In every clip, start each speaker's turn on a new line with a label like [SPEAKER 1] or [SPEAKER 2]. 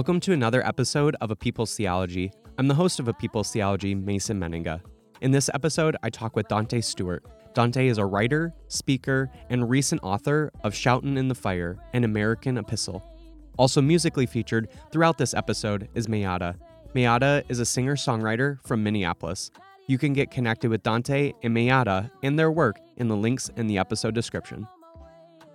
[SPEAKER 1] Welcome to another episode of A People's Theology. I'm the host of A People's Theology, Mason Mennenga. In this episode, I talk with Dante Stewart. Dante is a writer, speaker, and recent author of Shoutin' in the Fire, an American epistle. Also musically featured throughout this episode is Mayyadda. Mayyadda is a singer songwriter from Minneapolis. You can get connected with Dante and Mayyadda and their work in the links in the episode description.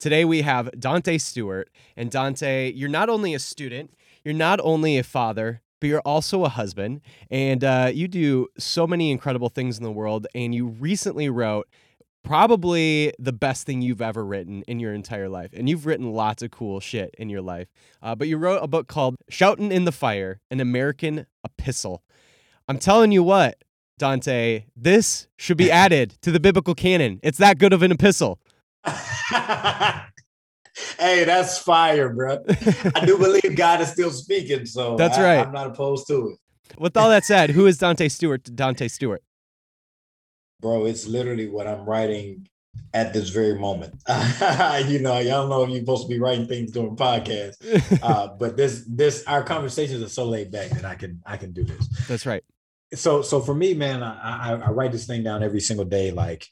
[SPEAKER 1] Today we have Dante Stewart. And Dante, you're not only a student, you're not only a father, but you're also a husband. And uh, you do so many incredible things in the world. And you recently wrote probably the best thing you've ever written in your entire life. And you've written lots of cool shit in your life. Uh, but you wrote a book called Shoutin' in the Fire, an American epistle. I'm telling you what, Dante, this should be added to the biblical canon. It's that good of an epistle.
[SPEAKER 2] hey, that's fire, bro. I do believe God is still speaking, so
[SPEAKER 1] That's
[SPEAKER 2] I-
[SPEAKER 1] right.
[SPEAKER 2] I'm not opposed to it,
[SPEAKER 1] With all that said, who is Dante Stewart? to Dante Stewart.
[SPEAKER 2] bro. It's literally what I'm writing at this very moment. you know, y'all know if you're supposed to be writing things during podcasts, uh, but this, this, our conversations are so laid back that I can, I can do this.
[SPEAKER 1] That's right.
[SPEAKER 2] so so for me man I, I i write this thing down every single day like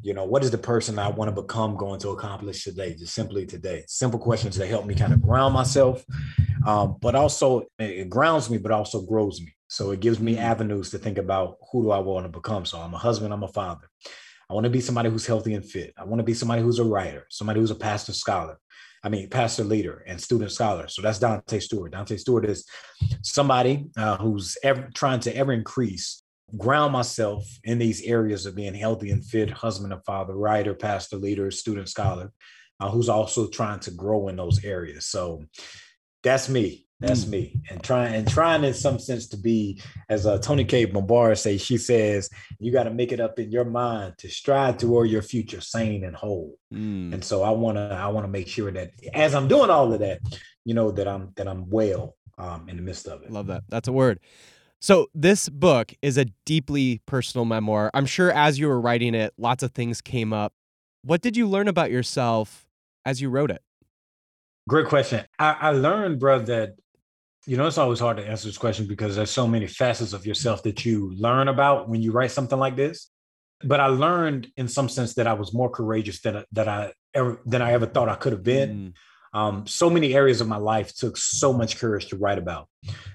[SPEAKER 2] you know what is the person i want to become going to accomplish today? Just simply today. Simple questions that help me kind of ground myself um, but also it grounds me but also grows me. So it gives me avenues to think about who do i want to become. So i'm a husband i'm a father. I want to be somebody who's healthy and fit. I want to be somebody who's a writer somebody who's a pastor scholar I mean, pastor leader and student scholar. So that's Dante Stewart. Dante Stewart is somebody uh, who's ever trying to ever increase, ground myself in these areas of being healthy and fit, husband and father, writer, pastor, leader, student scholar, uh, who's also trying to grow in those areas. So that's me. That's me. And trying and trying in some sense to be, as uh, Toni Cade Bambara says, she says, you got to make it up in your mind to strive toward your future sane and whole.
[SPEAKER 1] Mm.
[SPEAKER 2] And so I want to I want to make sure that as I'm doing all of that, you know that I'm that I'm well um, in the midst of it.
[SPEAKER 1] Love that. That's a word. So, this book is a deeply personal memoir. I'm sure as you were writing it, lots of things came up. What did you learn about yourself as you wrote it?
[SPEAKER 2] Great question. I, I learned, bro, that you know it's always hard to answer this question because there's so many facets of yourself that you learn about when you write something like this. But I learned in some sense that I was more courageous than that I ever than I ever thought I could have been.
[SPEAKER 1] Mm.
[SPEAKER 2] Um, so many areas of my life took so much courage to write about.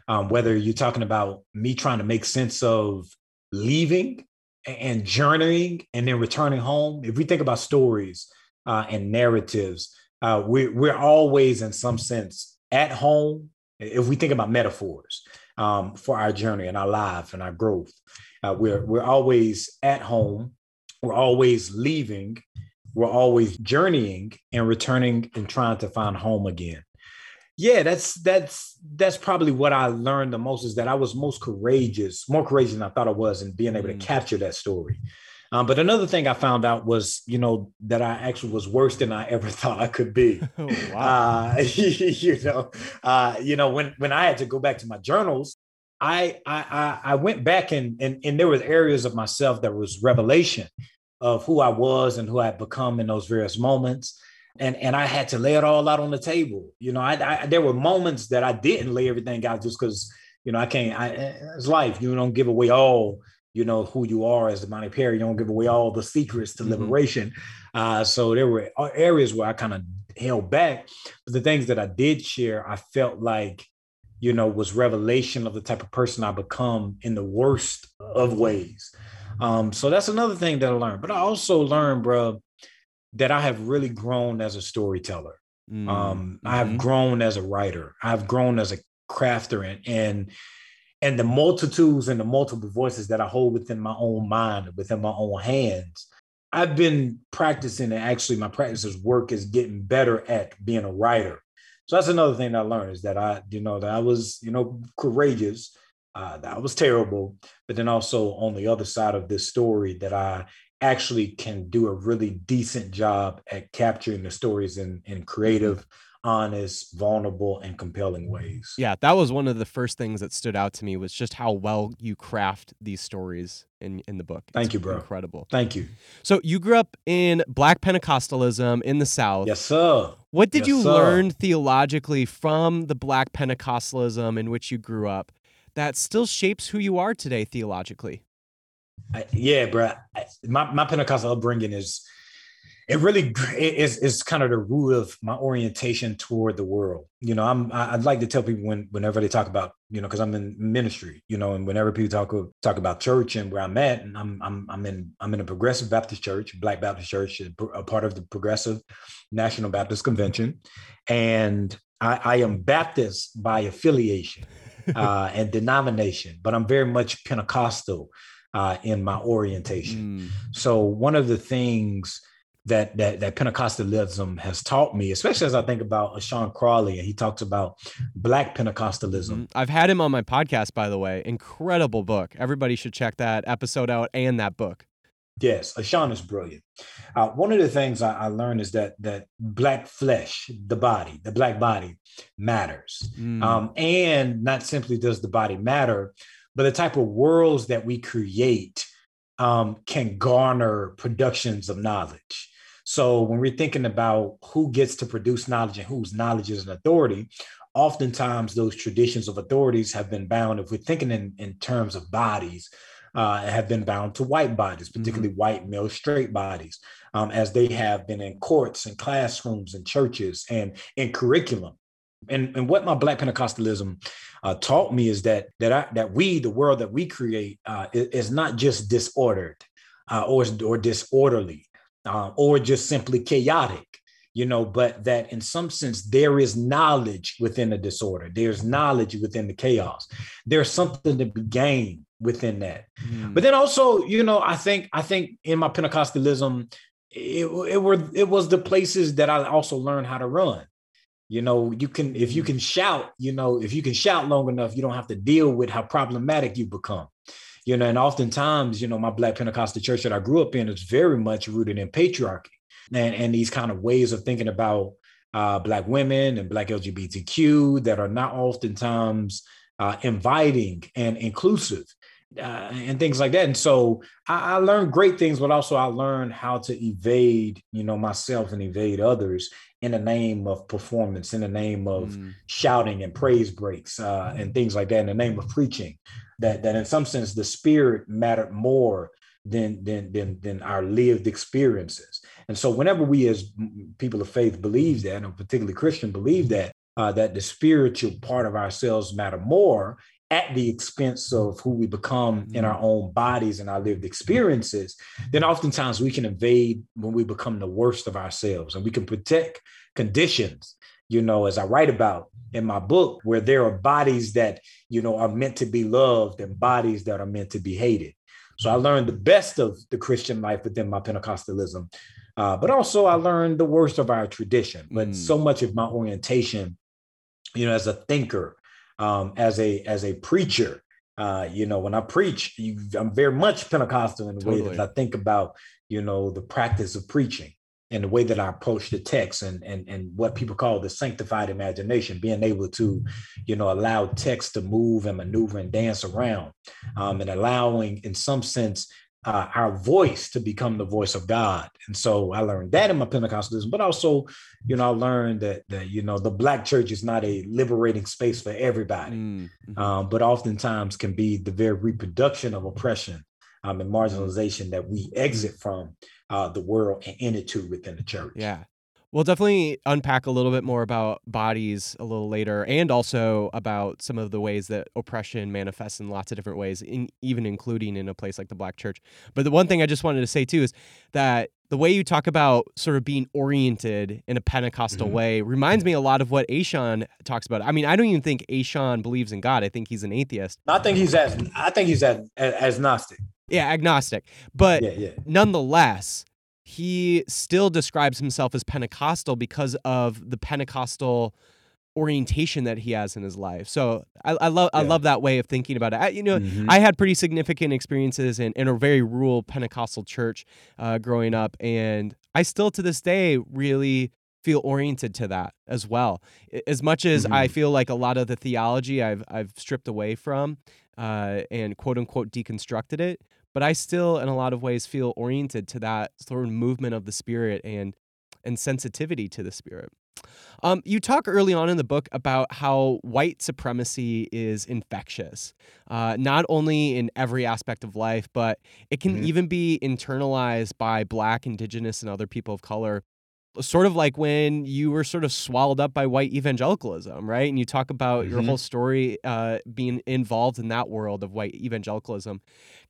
[SPEAKER 2] Um, whether you're talking about me trying to make sense of leaving and journeying and then returning home. If we think about stories uh, and narratives, uh, we, we're always, in some sense, at home. If we think about metaphors um, for our journey and our life and our growth, uh, we're we're always at home. We're always leaving. We're always journeying and returning and trying to find home again. Yeah, that's that's that's probably what I learned the most is that I was most courageous, more courageous than I thought I was in being able
[SPEAKER 1] Mm.
[SPEAKER 2] to capture that story. Um, but another thing I found out was, you know, that I actually was worse than I ever thought I could be.
[SPEAKER 1] Oh, wow.
[SPEAKER 2] Uh, you know, uh, you know, when when I had to go back to my journals, I I I went back and and and there was areas of myself that was revelation of who I was and who I had become in those various moments. And and I had to lay it all out on the table. You know, I, I there were moments that I didn't lay everything out just because you know I can't. I, it's life. You don't give away all you know who you are as the Imani Perry. You don't give away all the secrets to mm-hmm. liberation. Uh, so there were areas where I kind of held back, but the things that I did share, I felt like you know was revelation of the type of person I become in the worst of ways. Um, so that's another thing that I learned. But I also learned, bro, that I have really grown as a storyteller. Mm-hmm. Um, I have mm-hmm. grown as a writer. I've grown as a crafter and and and the multitudes and the multiple voices that I hold within my own mind, within my own hands. I've been practicing, and actually, my practice's work is getting better at being a writer. So that's another thing I learned is that I, you know, that I was, you know, courageous, uh, that was terrible, but then also on the other side of this story, that I actually can do a really decent job at capturing the stories in in creative honest, vulnerable, and compelling ways.
[SPEAKER 1] Yeah, that was one of the first things that stood out to me was just how well you craft these stories in in the book.
[SPEAKER 2] Thank
[SPEAKER 1] it's
[SPEAKER 2] you, bro.
[SPEAKER 1] Incredible.
[SPEAKER 2] Thank you.
[SPEAKER 1] So you grew up in Black Pentecostalism in the South.
[SPEAKER 2] Yes, sir.
[SPEAKER 1] What did
[SPEAKER 2] yes,
[SPEAKER 1] you
[SPEAKER 2] sir.
[SPEAKER 1] learn theologically from the Black Pentecostalism in which you grew up that still shapes who you are today theologically?
[SPEAKER 2] I, yeah, bro. I, my my Pentecostal upbringing is it really is is kind of the root of my orientation toward the world. You know, I'm I'd like to tell people when whenever they talk about you know because I'm in ministry, you know, and whenever people talk talk about church and where I'm at, and I'm I'm I'm in I'm in a progressive Baptist church, Black Baptist church, a part of the Progressive National Baptist Convention, and I, I am Baptist by affiliation uh, and denomination, but I'm very much Pentecostal uh, in my orientation. Mm. So one of the things that that that Pentecostalism has taught me, especially as I think about Ashon Crawley, and he talks about Black Pentecostalism. Mm-hmm.
[SPEAKER 1] I've had him on my podcast, by the way. Incredible book. Everybody should check that episode out and that book.
[SPEAKER 2] Yes, Sean is brilliant. Uh, one of the things I, I, learned is that that black flesh, the body, the black body, matters, mm. um, and not simply does the body matter, but the type of worlds that we create um, can garner productions of knowledge. So when we're thinking about who gets to produce knowledge and whose knowledge is an authority, oftentimes those traditions of authorities have been bound, if we're thinking in, in terms of bodies, uh, have been bound to white bodies, mm-hmm. particularly mm-hmm. white male straight bodies, um, as they have been in courts and classrooms and churches and in curriculum. And, and what my Black Pentecostalism uh, taught me is that that I, that we, the world that we create, uh, is, not just disordered uh, or or disorderly uh, or just simply chaotic, you know, but that in some sense there is knowledge within the disorder. There's knowledge within the chaos. There's something to be gained within that. Mm. But then also, you know, I think I think in my Pentecostalism, it, it were it was the places that I also learned how to run. You know, you can if you can shout, you know, if you can shout long enough, you don't have to deal with how problematic you become you know, and oftentimes, you know, my Black Pentecostal church that I grew up in is very much rooted in patriarchy and, and these kind of ways of thinking about uh, Black women and Black LGBTQ that are not oftentimes uh, inviting and inclusive. Uh, and things like that. And so I, I, learned great things, but also I learned how to evade, you know, myself and evade others in the name of performance, in the name of mm. shouting and praise breaks uh, and things like that, in the name of preaching that that in some sense the spirit mattered more than than than than our lived experiences. And so whenever we as people of faith believe that, and particularly Christian believe that, uh, that the spiritual part of ourselves matter more at the expense of who we become in our own bodies and our lived experiences, then oftentimes we can invade when we become the worst of ourselves. And we can protect conditions, you know, as I write about in my book where there are bodies that you know are meant to be loved and bodies that are meant to be hated. So i learned the best of the christian life within my pentecostalism uh, but also i learned the worst of our tradition but mm. so much of my orientation you know as a thinker um, as a as a preacher uh, you know, when I preach, you, I'm very much Pentecostal in the way that I think about, you know, the practice of preaching and the way that I approach the text and and and what people call the sanctified imagination, being able to, you know, allow text to move and maneuver and dance around, um, and allowing, in some sense, uh, our voice to become the voice of God. And so I learned that in my Pentecostalism, but also, you know, I learned that that you know the black church is not a liberating space for everybody,
[SPEAKER 1] Mm, mhm.
[SPEAKER 2] um, but oftentimes can be the very reproduction of oppression um, and marginalization that we exit from uh, the world and into within the church.
[SPEAKER 1] Yeah. We'll definitely unpack a little bit more about bodies a little later and also about some of the ways that oppression manifests in lots of different ways, in, even including in a place like the Black Church. But the one thing I just wanted to say too is that the way you talk about sort of being oriented in a Pentecostal
[SPEAKER 2] Mhm.
[SPEAKER 1] way reminds me a lot of what Ashon talks about. I mean, I don't even think Ashon believes in God. I think he's an atheist.
[SPEAKER 2] I think he's as I think he's as as Gnostic.
[SPEAKER 1] Yeah, agnostic. But
[SPEAKER 2] Yeah, yeah.
[SPEAKER 1] nonetheless, he still describes himself as Pentecostal because of the Pentecostal orientation that he has in his life. So I, I love I love that way of thinking about it. I, you know,
[SPEAKER 2] Mhm.
[SPEAKER 1] I had pretty significant experiences in, in a very rural Pentecostal church uh, growing up, and I still to this day really feel oriented to that as well. As much as I
[SPEAKER 2] Mhm.
[SPEAKER 1] feel like a lot of the theology I've I've stripped away from uh, and quote unquote deconstructed it, but I still in a lot of ways feel oriented to that sort of movement of the spirit and and sensitivity to the spirit. Um, you talk early on in the book about how white supremacy is infectious, uh, not only in every aspect of life, but it can
[SPEAKER 2] Mhm.
[SPEAKER 1] even be internalized by Black, Indigenous, and other people of color. Sort of like when you were sort of swallowed up by white evangelicalism, right? And you talk about your
[SPEAKER 2] Mhm.
[SPEAKER 1] whole story uh, being involved in that world of white evangelicalism.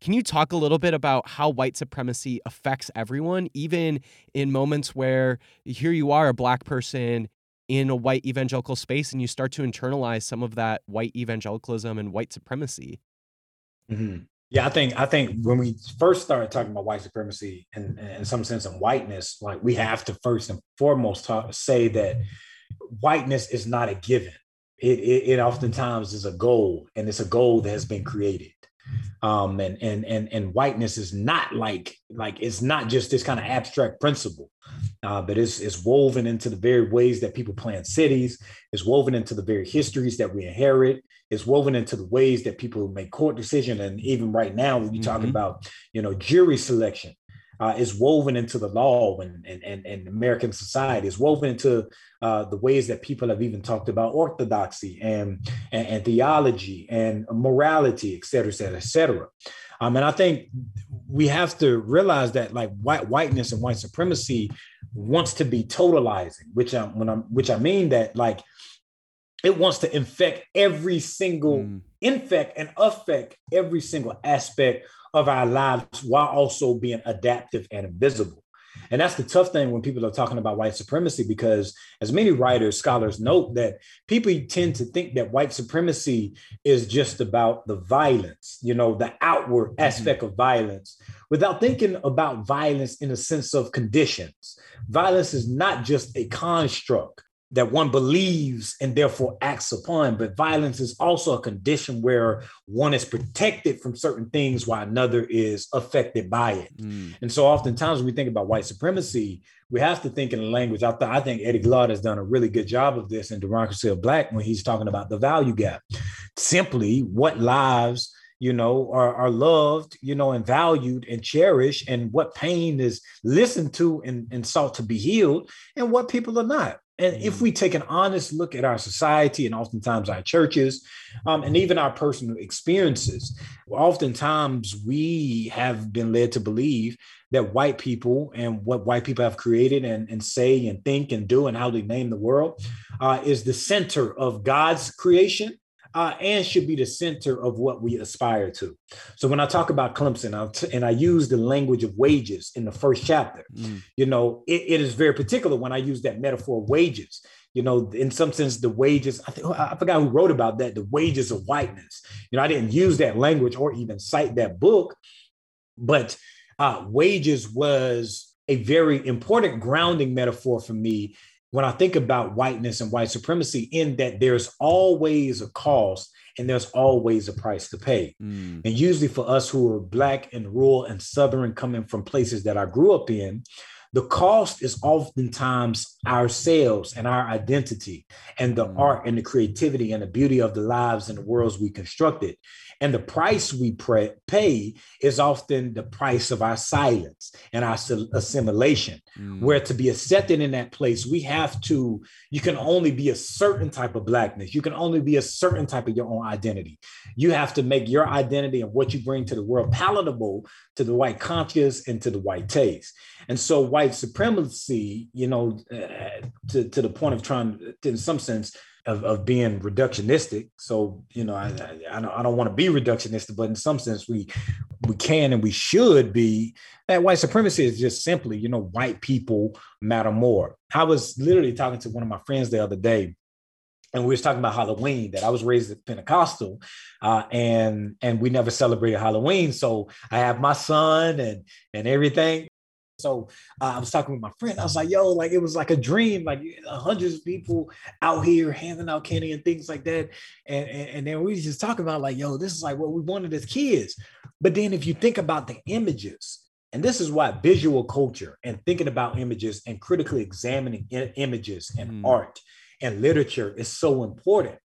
[SPEAKER 1] Can you talk a little bit about how white supremacy affects everyone, even in moments where here you are, a Black person in a white evangelical space, and you start to internalize some of that white evangelicalism and white supremacy?
[SPEAKER 2] Mhm. Yeah, I think I think when we first started talking about white supremacy and in some sense of whiteness, like we have to first and foremost talk, say that whiteness is not a given. It, it it oftentimes is a goal, and it's a goal that has been created. Um, and and and and whiteness is not like like it's not just this kind of abstract principle, uh, but it's it's woven into the very ways that people plan cities. It's woven into the very histories that we inherit it's woven into the ways that people make court decision and even right now when you talk
[SPEAKER 1] Mhm.
[SPEAKER 2] about you know jury selection uh, is woven into the law and, and, and, and american society. Is woven into uh, the ways that people have even talked about orthodoxy and, and, and theology and morality et cetera et cetera et cetera. Um, and i think we have to realize that like white whiteness and white supremacy wants to be totalizing which i when i'm which i mean that like it wants to infect every single
[SPEAKER 1] Mm,
[SPEAKER 2] infect and affect every single aspect of our lives while also being adaptive and invisible. And that's the tough thing when people are talking about white supremacy, because as many writers, scholars note that people tend to think that white supremacy is just about the violence, you know, the outward mm-hmm. aspect of violence, without thinking about violence in a sense of conditions. Violence is not just a construct that one believes and therefore acts upon. But violence is also a condition where one is protected from certain things while another is affected by it.
[SPEAKER 1] mm,
[SPEAKER 2] And so oftentimes when we think about white supremacy, we have to think in the language. I, th- I think Eddie Glaude has done a really good job of this in Democracy of Black when he's talking about the value gap. Simply what lives you know, are, are loved, you know, and valued and cherished, and what pain is listened to and, and sought to be healed, and what people are not. And if we take an honest look at our society and oftentimes our churches, um, and even our personal experiences, oftentimes we have been led to believe that white people and what white people have created and, and say and think and do and how they name the world uh, is the center of God's creation uh, and should be the center of what we aspire to. So when I talk about Clemson, I'll t- and I use the language of wages in the first chapter,
[SPEAKER 1] mm,
[SPEAKER 2] you know, it, it is very particular when I use that metaphor wages. You know, in some sense, the wages, I think I forgot who wrote about that, the wages of whiteness. You know, I didn't use that language or even cite that book, but uh, wages was a very important grounding metaphor for me when I think about whiteness and white supremacy, in that there's always a cost and there's always a price to pay.
[SPEAKER 1] Mm.
[SPEAKER 2] And usually for us who are black and rural and southern coming from places that I grew up in, the cost is oftentimes ourselves and our identity and the
[SPEAKER 1] Mm.
[SPEAKER 2] art and the creativity and the beauty of the lives and the worlds we constructed. And the price we pre- pay is often the price of our silence and our assi- assimilation
[SPEAKER 1] Mm.
[SPEAKER 2] where to be accepted in that place we have to you can only be a certain type of blackness you can only be a certain type of your own identity you have to make your identity and what you bring to the world palatable to the white conscious and to the white taste and so white supremacy you know uh, to, to the point of trying in some sense of, of being reductionistic so you know i i, I don't, I don't want to be reductionistic but in some sense we we can and we should be that white supremacy is just simply, you know, white people matter more. I was literally talking to one of my friends the other day, and we was talking about Halloween. That I was raised at Pentecostal, uh, and and we never celebrated Halloween. So I have my son and and everything. So uh, I was talking with my friend. I was like, "Yo, like it was like a dream. Like hundreds of people out here handing out candy and things like that." And, and and then we just talking about like, "Yo, this is like what we wanted as kids." But then if you think about the images, and this is why visual culture and thinking about images and critically examining i- images and
[SPEAKER 1] Mm.
[SPEAKER 2] art and literature is so important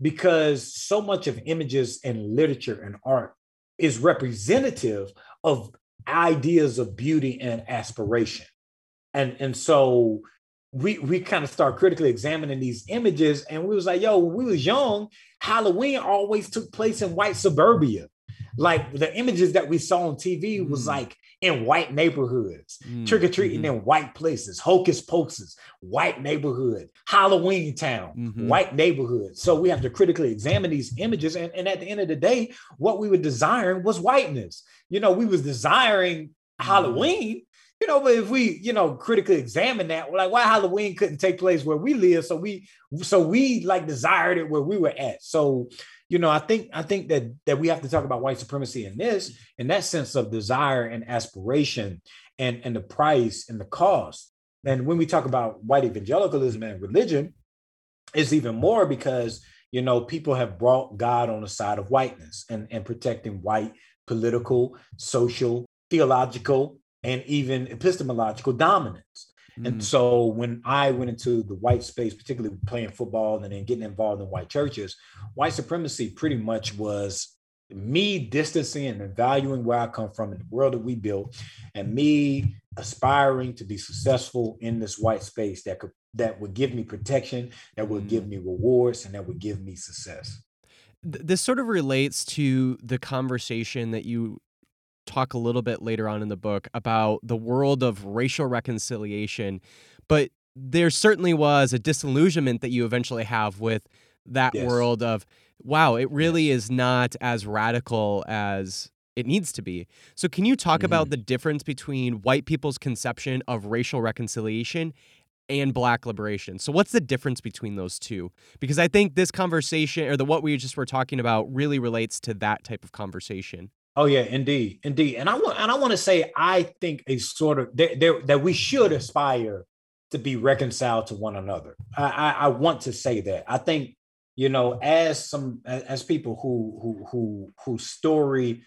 [SPEAKER 2] because so much of images and literature and art is representative of ideas of beauty and aspiration. And, and so we we kind of start critically examining these images and we was like, yo, when we was young, Halloween always took place in white suburbia. Like the images that we saw on TV was
[SPEAKER 1] Mm.
[SPEAKER 2] like in white neighborhoods,
[SPEAKER 1] Mm.
[SPEAKER 2] trick or treating
[SPEAKER 1] Mhm.
[SPEAKER 2] in white places, hocus pocus, white neighborhood, Halloween town,
[SPEAKER 1] Mhm.
[SPEAKER 2] white neighborhood. So we have to critically examine these images. And, and at the end of the day, what we were desiring was whiteness. You know, we was desiring Halloween, you know, but if we, you know, critically examine that, like, why Halloween couldn't take place where we live? So we, so we like desired it where we were at. So, you know, I think I think that that we have to talk about white supremacy in this, in that sense of desire and aspiration and, and the price and the cost. And when we talk about white evangelicalism and religion, it's even more because you know people have brought God on the side of whiteness and, and protecting white political, social, theological, and even epistemological dominance. And
[SPEAKER 1] Mm.
[SPEAKER 2] so when I went into the white space, particularly playing football and then getting involved in white churches, white supremacy pretty much was me distancing and valuing where I come from in the world that we built, and me aspiring to be successful in this white space that could that would give me protection, that would give me rewards, and that would give me success.
[SPEAKER 1] This sort of relates to the conversation that you talk a little bit later on in the book about the world of racial reconciliation but there certainly was a disillusionment that you eventually have with that
[SPEAKER 2] Yes.
[SPEAKER 1] world of wow it really is not as radical as it needs to be so can you talk about mm-hmm. the difference between white people's conception of racial reconciliation and black liberation. So what's the difference between those two? Because I think this conversation or the what we just were talking about really relates to that type of conversation.
[SPEAKER 2] Oh yeah, indeed, indeed. And I want and I want to say I think a sort of there, there that we should aspire to be reconciled to one another. I, I I want to say that. I think you know as some as people who who who whose story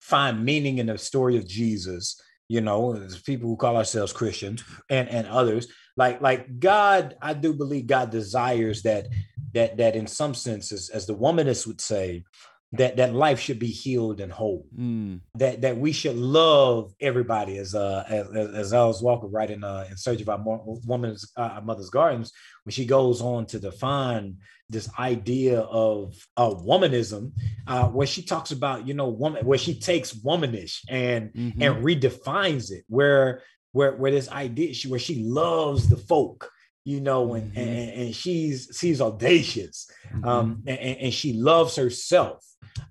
[SPEAKER 2] find meaning in the story of Jesus. You know, people who call ourselves Christians and and others like like God. I do believe God desires that that that in some senses, as the womanist would say, that that life should be healed and whole.
[SPEAKER 1] Mm,
[SPEAKER 2] that that we should love everybody as uh as, as Alice Walker writing uh in search of our Mo- woman's uh, our mother's gardens when she goes on to define this idea of uh womanism uh where she talks about you know woman where she takes womanish and
[SPEAKER 1] mhm,
[SPEAKER 2] and redefines it where where where this idea she where she loves the folk you know and
[SPEAKER 1] Mhm.
[SPEAKER 2] and, and she's she's audacious
[SPEAKER 1] mhm.
[SPEAKER 2] um and, and and she loves herself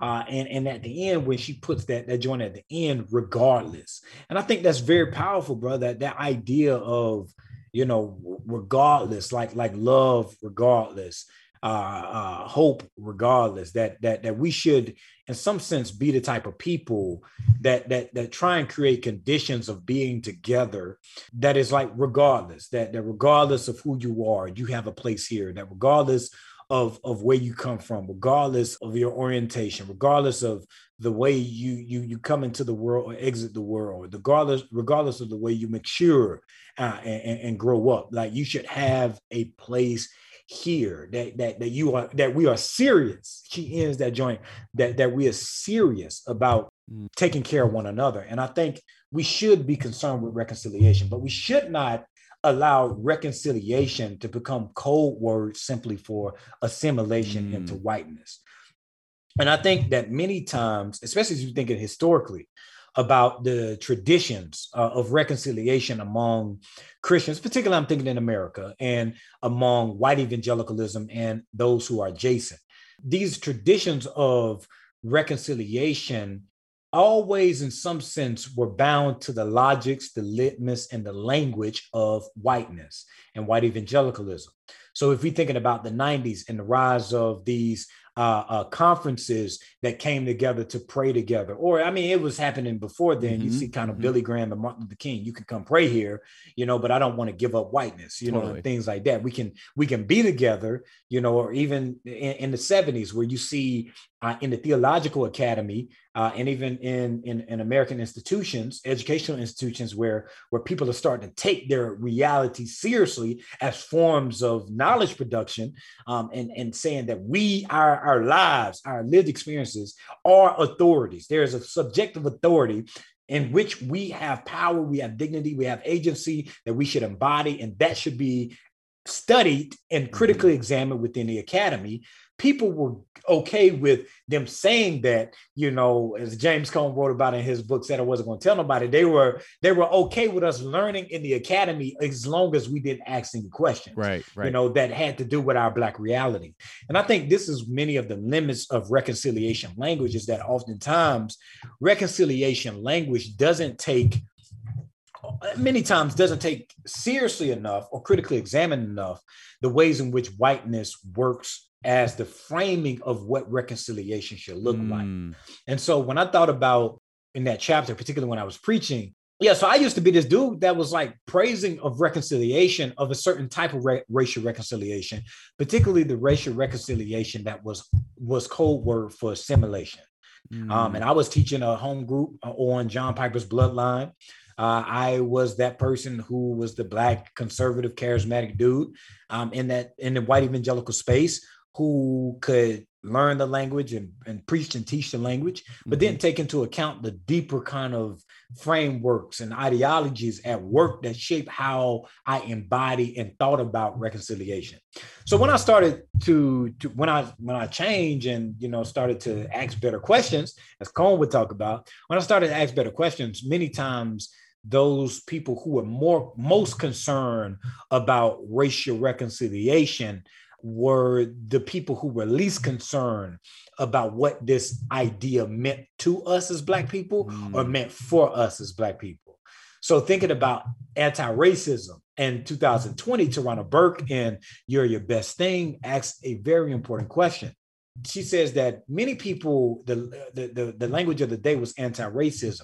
[SPEAKER 2] uh and and at the end when she puts that that joint at the end regardless. And i think that's very powerful brother that, that idea of you know regardless like like love regardless uh, uh, hope regardless that that that we should in some sense be the type of people that that that try and create conditions of being together that is like regardless that that regardless of who you are you have a place here that regardless of of where you come from regardless of your orientation regardless of the way you you you come into the world or exit the world regardless regardless of the way you mature uh, and, and grow up like you should have a place here that that that you are that we are serious she ends that joint that that we are serious about mm. taking care of one another and i think we should be concerned with reconciliation but we should not allow reconciliation to become code words simply for assimilation mm. into whiteness and i think that many times especially as you think it historically about the traditions uh, of reconciliation among Christians, particularly I'm thinking in America, and among white evangelicalism and those who are adjacent. These traditions of reconciliation always, in some sense, were bound to the logics, the litmus, and the language of whiteness and white evangelicalism. So if we're thinking about the 90s and the rise of these uh, uh, conferences that came together to pray together. Or, I mean, it was happening before then. Mm-hmm. You see kind of mm-hmm. Billy Graham and Martin Luther King. You can come pray here, you know, but I don't want to give up whiteness, you totally. know, and things like that. We can we can be together, you know, or even in, in the 70s where you see uh, in the theological academy uh, and even in, in, in American institutions, educational institutions, where where people are starting to take their reality seriously as forms of knowledge production, um, and and saying that we our our lives, our lived experiences are authorities. There is a subjective authority in which we have power, we have dignity, we have agency that we should embody, and that should be studied and critically mm-hmm. examined within the academy people were okay with them saying that, you know, as James Cone wrote about in his book, said I wasn't going to tell nobody. They were they were okay with us learning in the academy as long as we didn't ask any questions.
[SPEAKER 1] Right, right.
[SPEAKER 2] You know, that had to do with our black reality. And I think this is many of the limits of reconciliation language is that oftentimes reconciliation language doesn't take many times doesn't take seriously enough or critically examine enough the ways in which whiteness works as the framing of what reconciliation should look mm. like. And so when I thought about in that chapter, particularly when I was preaching, yeah, so I used to be this dude that was like praising of reconciliation of a certain type of ra- racial reconciliation, particularly the racial reconciliation that was was code word for assimilation. Mm. Um, and I was teaching a home group uh, on John Piper's bloodline. Uh, I was that person who was the black conservative charismatic dude um, in that in the white evangelical space who could learn the language and, and preach and teach the language, but mm-hmm. then take into account the deeper kind of frameworks and ideologies at work that shape how I embody and thought about reconciliation. So when I started to, to when I when I changed and you know started to ask better questions, as Cone would talk about, when I started to ask better questions, many times those people who were more most concerned about racial reconciliation were the people who were least concerned about what this idea meant to us as Black people mm. or meant for us as Black people. So, thinking about anti racism in 2020, Tarana Burke in You're Your Best Thing asks a very important question. She says that many people, the, the, the, the language of the day was anti racism,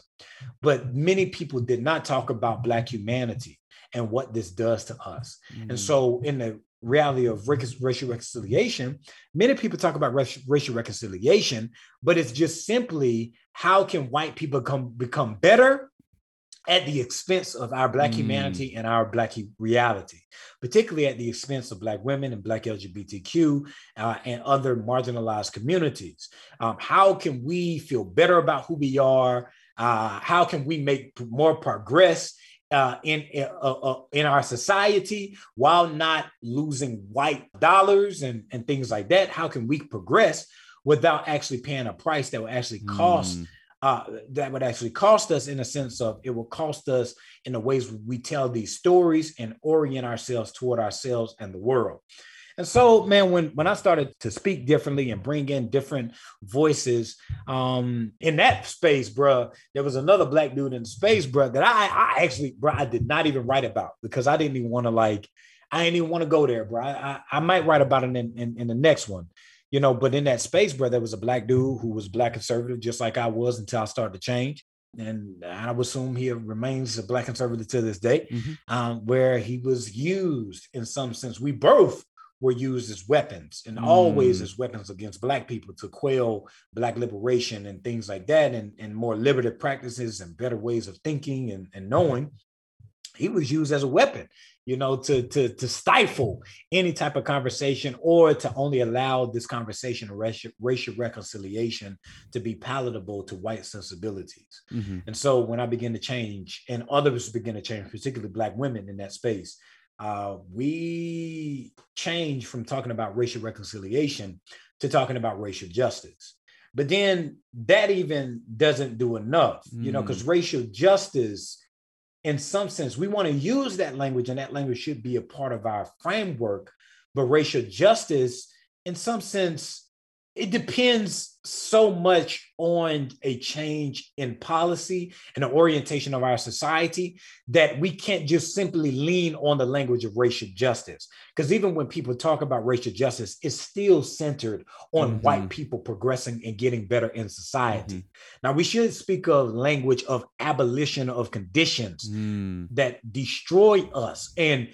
[SPEAKER 2] but many people did not talk about Black humanity and what this does to us. Mm. And so, in the reality of racial reconciliation, many people talk about racial reconciliation, but it's just simply how can white people come become better at the expense of our black mm. humanity and our black reality, particularly at the expense of black women and black LGBTQ uh, and other marginalized communities. Um, how can we feel better about who we are? Uh, how can we make more progress uh, in uh, uh, in our society while not losing white dollars and, and things like that? How can we progress without actually paying a price that will actually cost mm. uh, that would actually cost us in a sense of it will cost us in the ways we tell these stories and orient ourselves toward ourselves and the world. And so, man, when when I started to speak differently and bring in different voices, um, in that space, bro, there was another black dude in space, bro, that I I actually, bro, I did not even write about because I didn't even want to like I didn't even want to go there, bro. I, I, I might write about it in, in, in the next one, you know. But in that space, bro, there was a black dude who was black conservative, just like I was until I started to change. And I would assume he remains a black conservative to this day,
[SPEAKER 1] Mhm.
[SPEAKER 2] um, where he was used in some sense. We both were used as weapons and always
[SPEAKER 1] Mm.
[SPEAKER 2] as weapons against black people to quell black liberation and things like that and, and more liberative practices and better ways of thinking and, and knowing he was used as a weapon you know to to to stifle any type of conversation or to only allow this conversation of racial, racial reconciliation to be palatable to white sensibilities
[SPEAKER 1] Mhm.
[SPEAKER 2] and so when I began to change, and others began to change, particularly Black women in that space, uh, we changed from talking about racial reconciliation to talking about racial justice. But then that even doesn't do enough, you know, because racial justice, in some sense, we want to use that language, and that language should be a part of our framework. But racial justice, in some sense, it depends so much on a change in policy and the orientation of our society that we can't just simply lean on the language of racial justice. Because even when people talk about racial justice, it's still centered on
[SPEAKER 1] Mhm.
[SPEAKER 2] white people progressing and getting better in society.
[SPEAKER 1] Mhm.
[SPEAKER 2] Now, we should speak of language of abolition of conditions
[SPEAKER 1] Mm.
[SPEAKER 2] that destroy us and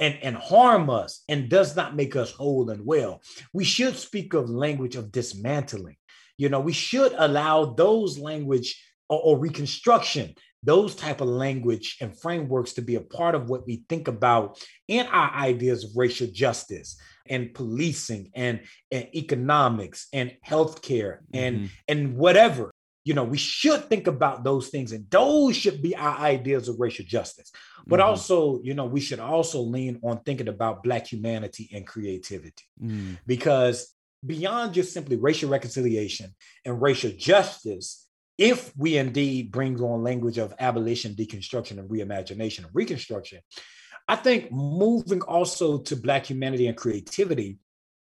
[SPEAKER 2] and, and harm us and does not make us whole and well. We should speak of language of dismantling. You know, we should allow those language or, or reconstruction, those type of language and frameworks to be a part of what we think about in our ideas of racial justice and policing and, and economics and healthcare and
[SPEAKER 1] Mhm.
[SPEAKER 2] and whatever you know we should think about those things and those should be our ideas of racial justice but
[SPEAKER 1] Mhm.
[SPEAKER 2] also you know we should also lean on thinking about black humanity and creativity
[SPEAKER 1] Mm.
[SPEAKER 2] because beyond just simply racial reconciliation and racial justice if we indeed bring on language of abolition deconstruction and reimagination and reconstruction i think moving also to black humanity and creativity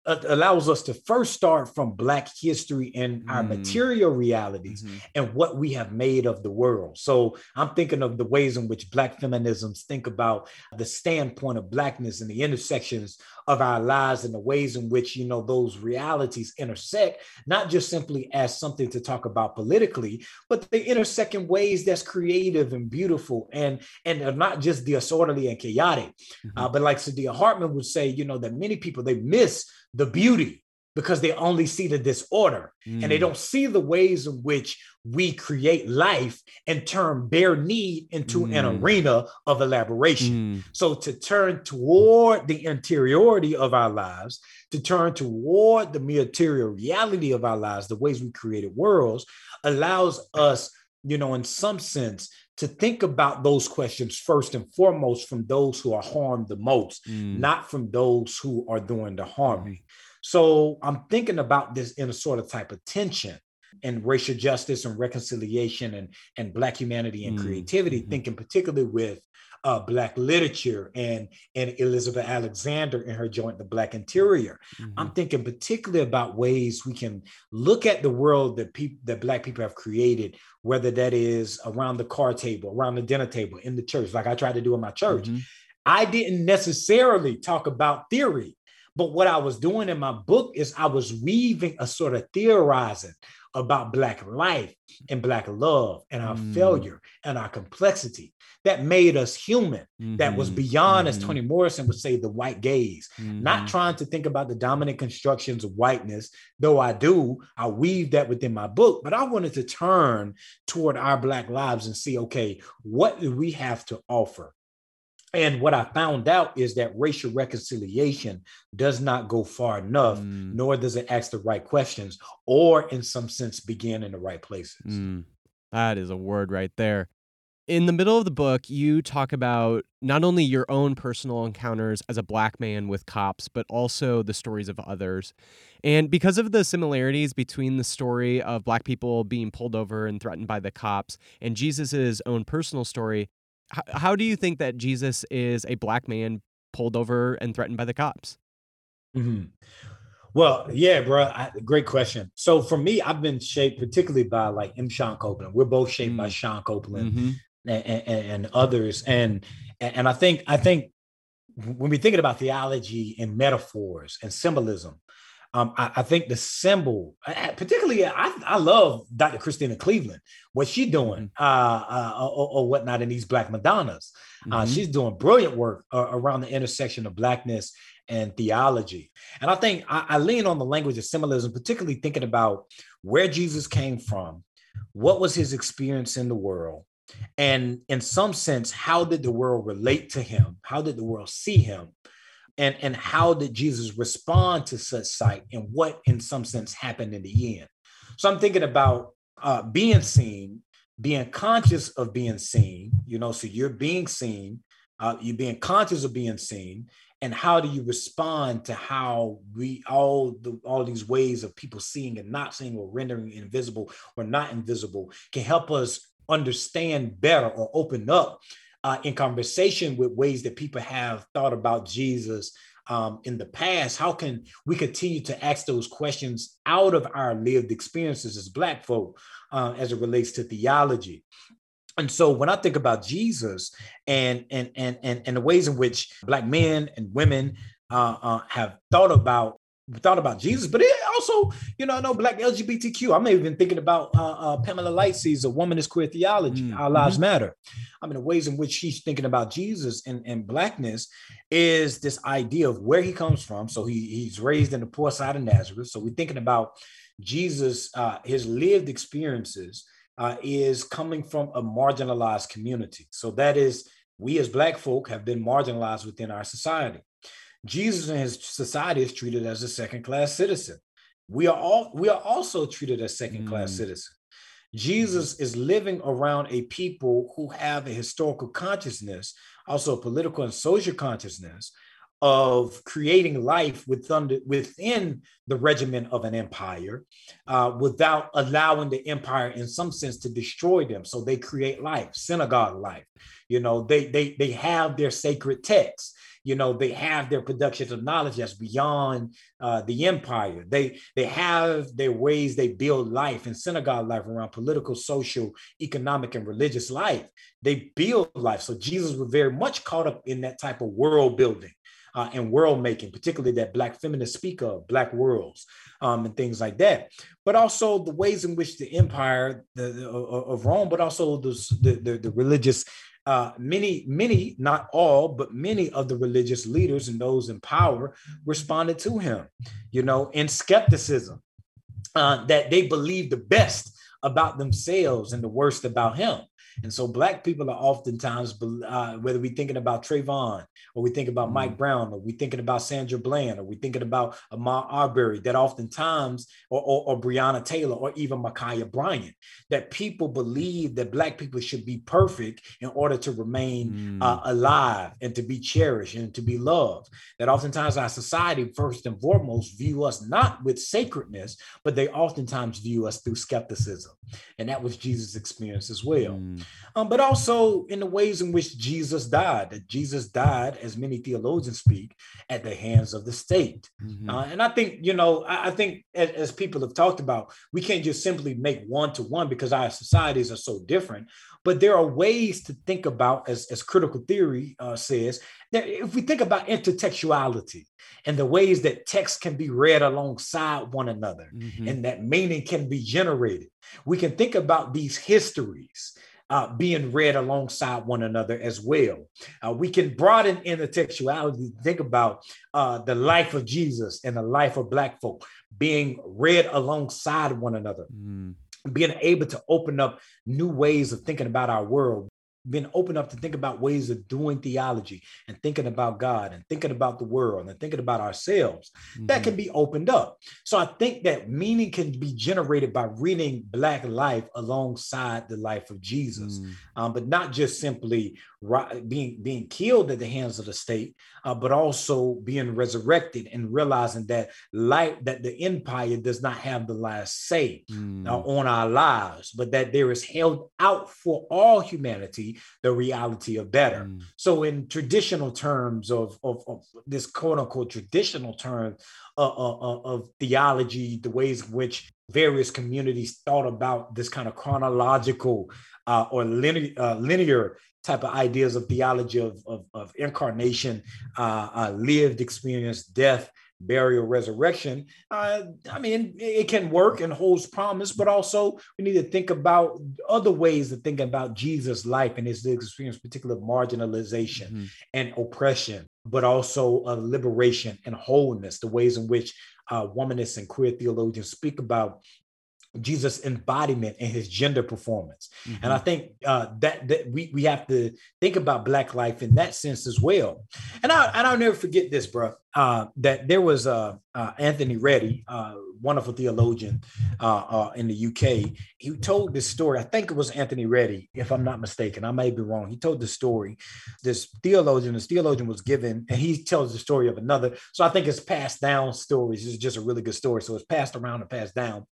[SPEAKER 2] allows us to first start from black history and our
[SPEAKER 1] Mm.
[SPEAKER 2] material realities
[SPEAKER 1] Mhm.
[SPEAKER 2] and what we have made of the world. So I'm thinking of the ways in which Black feminisms think about the standpoint of Blackness and the intersections of our lives and the ways in which, you know, those realities intersect, not just simply as something to talk about politically, but they intersect in ways that's creative and beautiful and, and are not just disorderly and chaotic. Uh, but like Saidiya Hartman would say, you know, that many people, they miss the beauty because they only see the disorder and they
[SPEAKER 1] Mm.
[SPEAKER 2] don't see the ways in which we create life and turn bare need into an
[SPEAKER 1] Mm.
[SPEAKER 2] arena of elaboration.
[SPEAKER 1] Mm.
[SPEAKER 2] So to turn toward the interiority of our lives, to turn toward the material reality of our lives, the ways we created worlds, allows us, you know, in some sense, to think about those questions first and foremost from those who are harmed the most,
[SPEAKER 1] Mm.
[SPEAKER 2] not from those who are doing the harming. So I'm thinking about this in a sort of type of tension and racial justice and reconciliation and, and Black humanity and
[SPEAKER 1] Mm,
[SPEAKER 2] creativity,
[SPEAKER 1] mhm.
[SPEAKER 2] thinking particularly with uh, Black literature and, and Elizabeth Alexander in her joint, The Black Interior.
[SPEAKER 1] Mhm.
[SPEAKER 2] I'm thinking particularly about ways we can look at the world that people that Black people have created, whether that is around the car table, around the dinner table, in the church, like I tried to do in my church.
[SPEAKER 1] Mhm.
[SPEAKER 2] I didn't necessarily talk about theory, but what I was doing in my book is I was weaving a sort of theorizing about Black life and Black love and our
[SPEAKER 1] Mm.
[SPEAKER 2] failure and our complexity that made us human, that was
[SPEAKER 1] Mhm.
[SPEAKER 2] beyond, as
[SPEAKER 1] Mhm.
[SPEAKER 2] Toni Morrison would say, the white gaze. Not
[SPEAKER 1] Mhm.
[SPEAKER 2] trying to think about the dominant constructions of whiteness, though I do, I weave that within my book, but I wanted to turn toward our Black lives and see, okay, what do we have to offer? And what I found out is that racial reconciliation does not go far enough,
[SPEAKER 1] Mm.
[SPEAKER 2] nor does it ask the right questions, or in some sense begin in the right places.
[SPEAKER 1] Mm, that is a word right there. In the middle of the book, you talk about not only your own personal encounters as a black man with cops, but also the stories of others. And because of the similarities between the story of black people being pulled over and threatened by the cops and Jesus's own personal story, how, how do you think that Jesus is a black man pulled over and threatened by the cops?
[SPEAKER 2] Mhm. Well, yeah, bro. I, great question. So for me, I've been shaped particularly by like M. Shawn Copeland. We're both shaped by
[SPEAKER 1] Mm.
[SPEAKER 2] Shawn Copeland
[SPEAKER 1] Mhm.
[SPEAKER 2] and, and, and others. And and I think I think when we're thinking about theology and metaphors and symbolism, um, I, I, think the symbol, particularly, I, I love Dr. Christena Cleveland, what she's doing mm-hmm. uh, uh, or, or, whatnot in these Black Madonnas. Uh, mm-hmm. she's doing brilliant work uh, around the intersection of Blackness and theology. And I think I, I lean on the language of symbolism, particularly thinking about where Jesus came from, what was his experience in the world, and in some sense, how did the world relate to him? How did the world see him? And and how did jesus respond to such sight and what in some sense happened in the end? So i'm thinking about uh, being seen being conscious of being seen you know so you're being seen uh, you're being conscious of being seen and how do you respond to how we all the all these ways of people seeing and not seeing or rendering invisible or not invisible can help us understand better or open up uh, in conversation with ways that people have thought about Jesus um, in the past, how can we continue to ask those questions out of our lived experiences as Black folk uh, as it relates to theology? And so when I think about Jesus and and and and, and the ways in which Black men and women uh, uh, have thought about thought about Jesus, but it also, you know, I know black LGBTQ. I'm even thinking about uh, uh, Pamela Lightsey's A Womanist Queer Theology, mm-hmm. Our Lives Matter. I mean, the ways in which she's thinking about Jesus and, and blackness is this idea of where he comes from. So he, he's raised in the poor side of Nazareth. So we're thinking about Jesus, uh, his lived experiences uh, is coming from a marginalized community. So that is, we as black folk have been marginalized within our society. Jesus and his society is treated as a second class citizen. We are all we are also treated as second class mm. citizens. Jesus is living around a people who have a historical consciousness, also a political and social consciousness of creating life within, within the regimen of an empire uh, without allowing the empire in some sense to destroy them so they create life synagogue life you know they they they have their sacred texts you know they have their productions of knowledge that's beyond uh, the empire. They they have their ways they build life and synagogue life around political social economic and religious life. They build life. So jesus was very much caught up in that type of world building uh, and world making, particularly that Black feminists speak of, Black worlds, um, and things like that. But also the ways in which the empire the, the, of Rome, but also the, the, the religious uh, many, many, not all, but many of the religious leaders and those in power responded to him, you know, in skepticism, uh, that they believed the best about themselves and the worst about him. And so black people are oftentimes, uh, whether we're thinking about Trayvon or we think about Mike mm-hmm. Brown or we thinking about Sandra Bland or we thinking about Ahmaud Arbery, that oftentimes, or, or, or Breonna Taylor or even Ma'Khia Bryant, that people believe that black people should be perfect in order to remain uh, mm. uh, alive and to be cherished and to be loved. That oftentimes our society, first and foremost, view us not with sacredness, but they oftentimes view us through skepticism. And that was Jesus' experience as well. Mm um, but also in the ways in which Jesus died. That Jesus died, as many theologians speak, at the hands of the state. Mm-hmm. Uh, and I think, you know, I, I think as, as, people have talked about, we can't just simply make one to one because our societies are so different. But there are ways to think about, as, as critical theory uh, says, that if we think about intertextuality and the ways that text can be read alongside one another mm-hmm. and that meaning can be generated, we can think about these histories uh, being read alongside one another as well. Uh, we can broaden intertextuality, think about uh, the life of Jesus and the life of Black folk being read alongside one another. Mm. Being able to open up new ways of thinking about our world, been open up to think about ways of doing theology and thinking about God and thinking about the world and thinking about ourselves, mm-hmm. that can be opened up. So I think that meaning can be generated by reading Black life alongside the life of Jesus, mm. um, but not just simply being being killed at the hands of the state, uh, but also being resurrected and realizing that life that the empire does not have the last say mm. uh, on our lives, but that there is held out for all humanity the reality of better. Mm. So, in traditional terms of, of, of this quote unquote traditional term uh, uh, uh, of theology, the ways in which various communities thought about this kind of chronological uh, or linear, uh, linear type of ideas of theology of, of, of incarnation, uh, uh lived experience, death, burial, resurrection. Uh, I mean, it can work and holds promise, but also we need to think about other ways of thinking about Jesus' life and his experience, particular marginalization mm-hmm. and oppression, but also uh, liberation and wholeness, the ways in which uh, womanists and queer theologians speak about Jesus' embodiment and his gender performance. Mm-hmm. And I think uh, that that we we have to think about Black life in that sense as well. And I and I'll never forget this, bro. Uh, that there was uh, uh Anthony Reddie, uh, wonderful theologian uh, in the UK. He told this story. I think it was Anthony Reddie, if I'm not mistaken. I may be wrong. He told the story. This theologian, this theologian was given, and he tells the story of another. So I think it's passed down stories. It's just a really good story. So it's passed around and passed down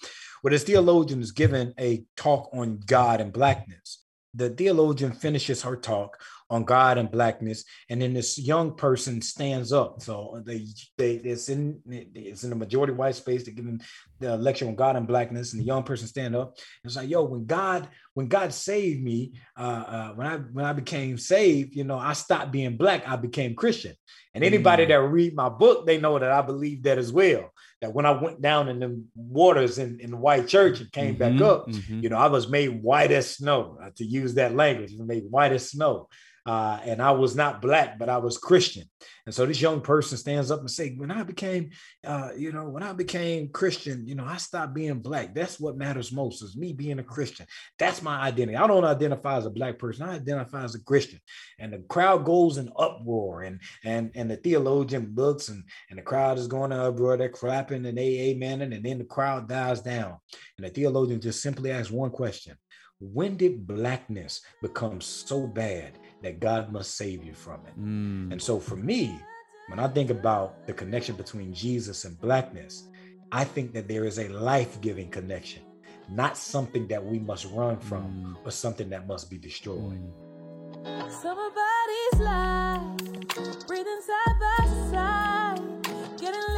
[SPEAKER 2] but as theologian is given a talk on God and blackness. The theologian finishes her talk on God and blackness, and then this young person stands up. So they, they it's in it's in the majority white space. They're giving the lecture on God and blackness, and the young person stand up. It's like, yo, when God when God saved me, uh, uh, when I when I became saved, you know, I stopped being black. I became Christian. And anybody mm. that read my book, they know that I believe that as well. That when I went down in the waters in, in the white church and came mm-hmm, back up, mm-hmm. you know, I was made white as snow. To use that language, made white as snow uh, and I was not black, but I was Christian. And so this young person stands up and say, when I became, uh, you know, when I became Christian, you know, I stopped being black. That's what matters most is me being a Christian. That's my identity. I don't identify as a black person. I identify as a Christian. And the crowd goes in uproar and and and the theologian looks and, and the crowd is going in uproar. They're clapping and they amen. And then the crowd dies down. And the theologian just simply asks one question. When did blackness become so bad that God must save you from it. Mm. And so for me, when I think about the connection between Jesus and blackness, I think that there is a life giving connection, not something that we must run from, mm. but something that must be destroyed.
[SPEAKER 3] Mm. Somebody's life, breathing side by side, getting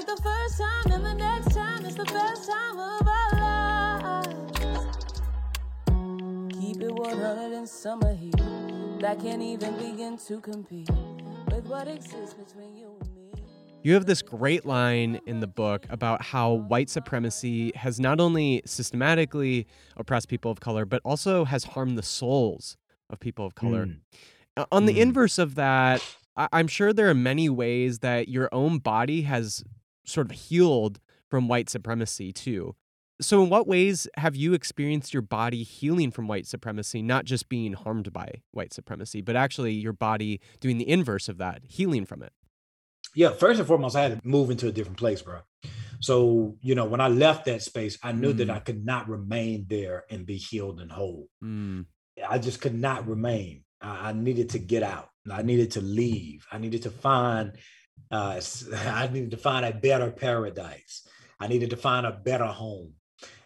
[SPEAKER 3] Like the first time and the next time is the best time of our lives. Keep it 100 in summer heat. That can't even begin to compete with what exists between you and me.
[SPEAKER 1] You have this great line in the book about how white supremacy has not only systematically oppressed people of color, but also has harmed the souls of people of color. Mm. On the mm. inverse of that, I'm sure there are many ways that your own body has sort of healed from white supremacy too. So, in what ways have you experienced your body healing from white supremacy, not just being harmed by white supremacy, but actually your body doing the inverse of that, healing from it?
[SPEAKER 2] Yeah, first and foremost, I had to move into a different place, bro. So, you know, when I left that space, I knew mm. that I could not remain there and be healed and whole. Mm. I just could not remain. I, I needed to get out. I needed to leave. I needed to find uh, I needed to find a better paradise. I needed to find a better home.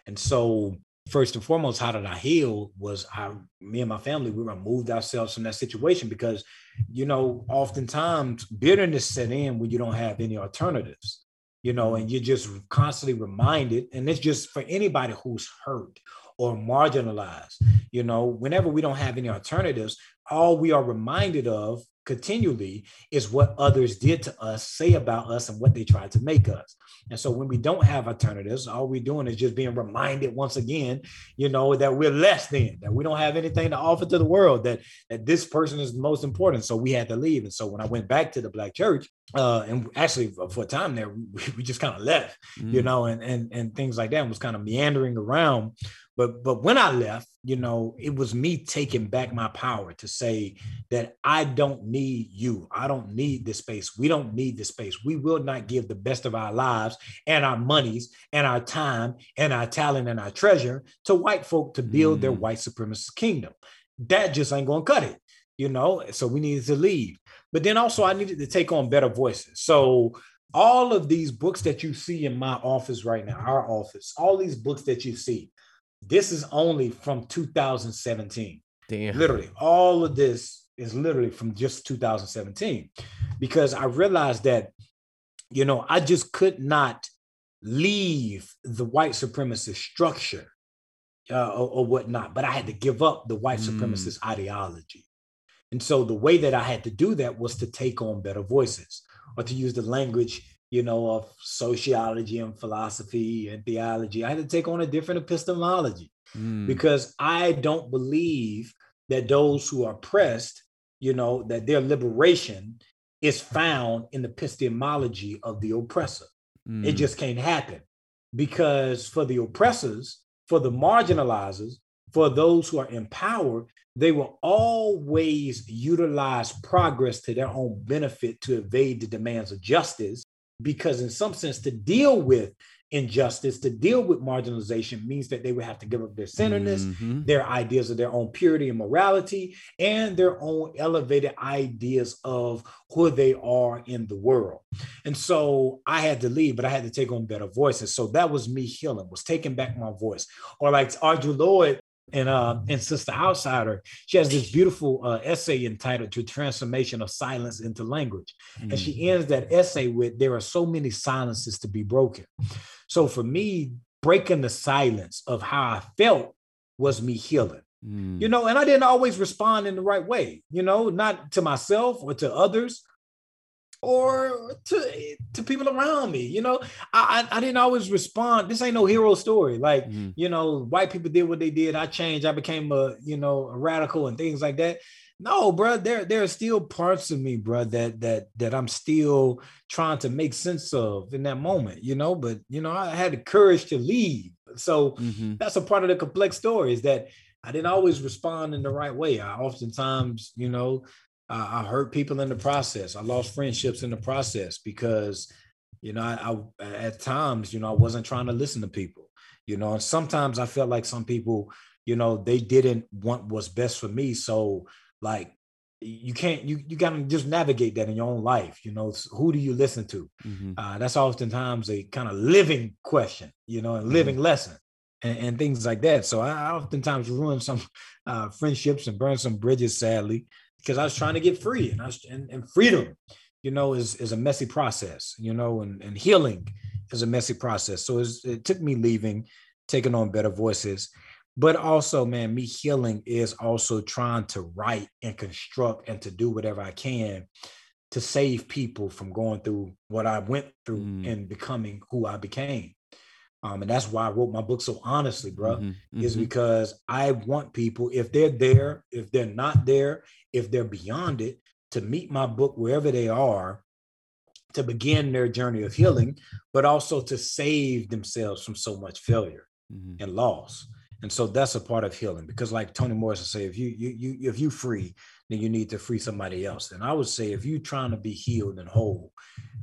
[SPEAKER 2] And so, first and foremost, how did I heal? Was I, me and my family, we removed ourselves from that situation because, you know, oftentimes bitterness set in when you don't have any alternatives, you know, and you're just constantly reminded. And it's just for anybody who's hurt or marginalized, you know, whenever we don't have any alternatives, all we are reminded of continually is what others did to us, say about us, and what they tried to make us. And so when we don't have alternatives, all we're doing is just being reminded once again, you know, that we're less than, that we don't have anything to offer to the world, that that this person is the most important. So we had to leave. And so when I went back to the black church, uh, and actually for a time there, we, we just kind of left, mm. you know, and and and things like that and was kind of meandering around. But but when I left, you know, it was me taking back my power to say that I don't need you. I don't need this space. We don't need this space. We will not give the best of our lives and our monies and our time and our talent and our treasure to white folk to build mm. their white supremacist kingdom. That just ain't gonna cut it, you know. So we needed to leave. But then also I needed to take on better voices. So all of these books that you see in my office right now, our office, all these books that you see, this is only from 2017.
[SPEAKER 1] Damn.
[SPEAKER 2] Literally, all of this is literally from just 2017 because I realized that, you know, I just could not leave the white supremacist structure uh, or, or, whatnot, but I had to give up the white mm. supremacist ideology. And so the way that I had to do that was to take on better voices or to use the language, you know, of sociology and philosophy and theology. I had to take on a different epistemology mm. because I don't believe that those who are oppressed, you know, that their liberation is found in the epistemology of the oppressor. Mm. It just can't happen because for the oppressors, for the marginalizers, for those who are in power, they will always utilize progress to their own benefit to evade the demands of justice. Because, in some sense, to deal with injustice, to deal with marginalization means that they would have to give up their centeredness, mm-hmm. their ideas of their own purity and morality, and their own elevated ideas of who they are in the world. And so I had to leave, but I had to take on better voices. So that was me healing, was taking back my voice. Or like Audre Lorde and uh and sister outsider she has this beautiful uh, essay entitled to transformation of silence into language mm. and she mm. ends that essay with there are so many silences to be broken so for me, breaking the silence of how I felt was me healing. Mm. You know, and I didn't always respond in the right way, you know, not to myself or to others or to to people around me. You know, I I, I didn't always respond. This ain't no hero story. Like, mm. you know, white people did what they did. I changed. I became a, you know, a radical and things like that. No, bro, there there are still parts of me, bro, that that that I'm still trying to make sense of in that moment, you know. But you know, I had the courage to leave. So mm-hmm. that's a part of the complex story is that I didn't always respond in the right way. I oftentimes, you know, I, I hurt people in the process. I lost friendships in the process because, you know, I, I at times, you know, I wasn't trying to listen to people. You know, and sometimes I felt like some people, you know, they didn't want what's best for me. So like you can't you you gotta just navigate that in your own life you know who do you listen to mm-hmm. uh, that's oftentimes a kind of living question you know and living mm-hmm. lesson and, and, things like that so i oftentimes ruin some uh, friendships and burn some bridges sadly because i was trying to get free and, I was, and, and freedom you know is is a messy process you know and, and healing is a messy process. So it took me leaving taking on better voices. But also man me healing is also trying to write and construct and to do whatever i can to save people from going through what i went through mm. and becoming who i became um, and that's why i wrote my book so honestly bro mm-hmm, mm-hmm. is because i want people if they're there if they're not there if they're beyond it to meet my book wherever they are to begin their journey of healing but also to save themselves from so much failure mm-hmm. and loss and so that's a part of healing because like Toni Morrison say, if you, you, you, if you free, then you need to free somebody else. And I would say, if you're trying to be healed and whole,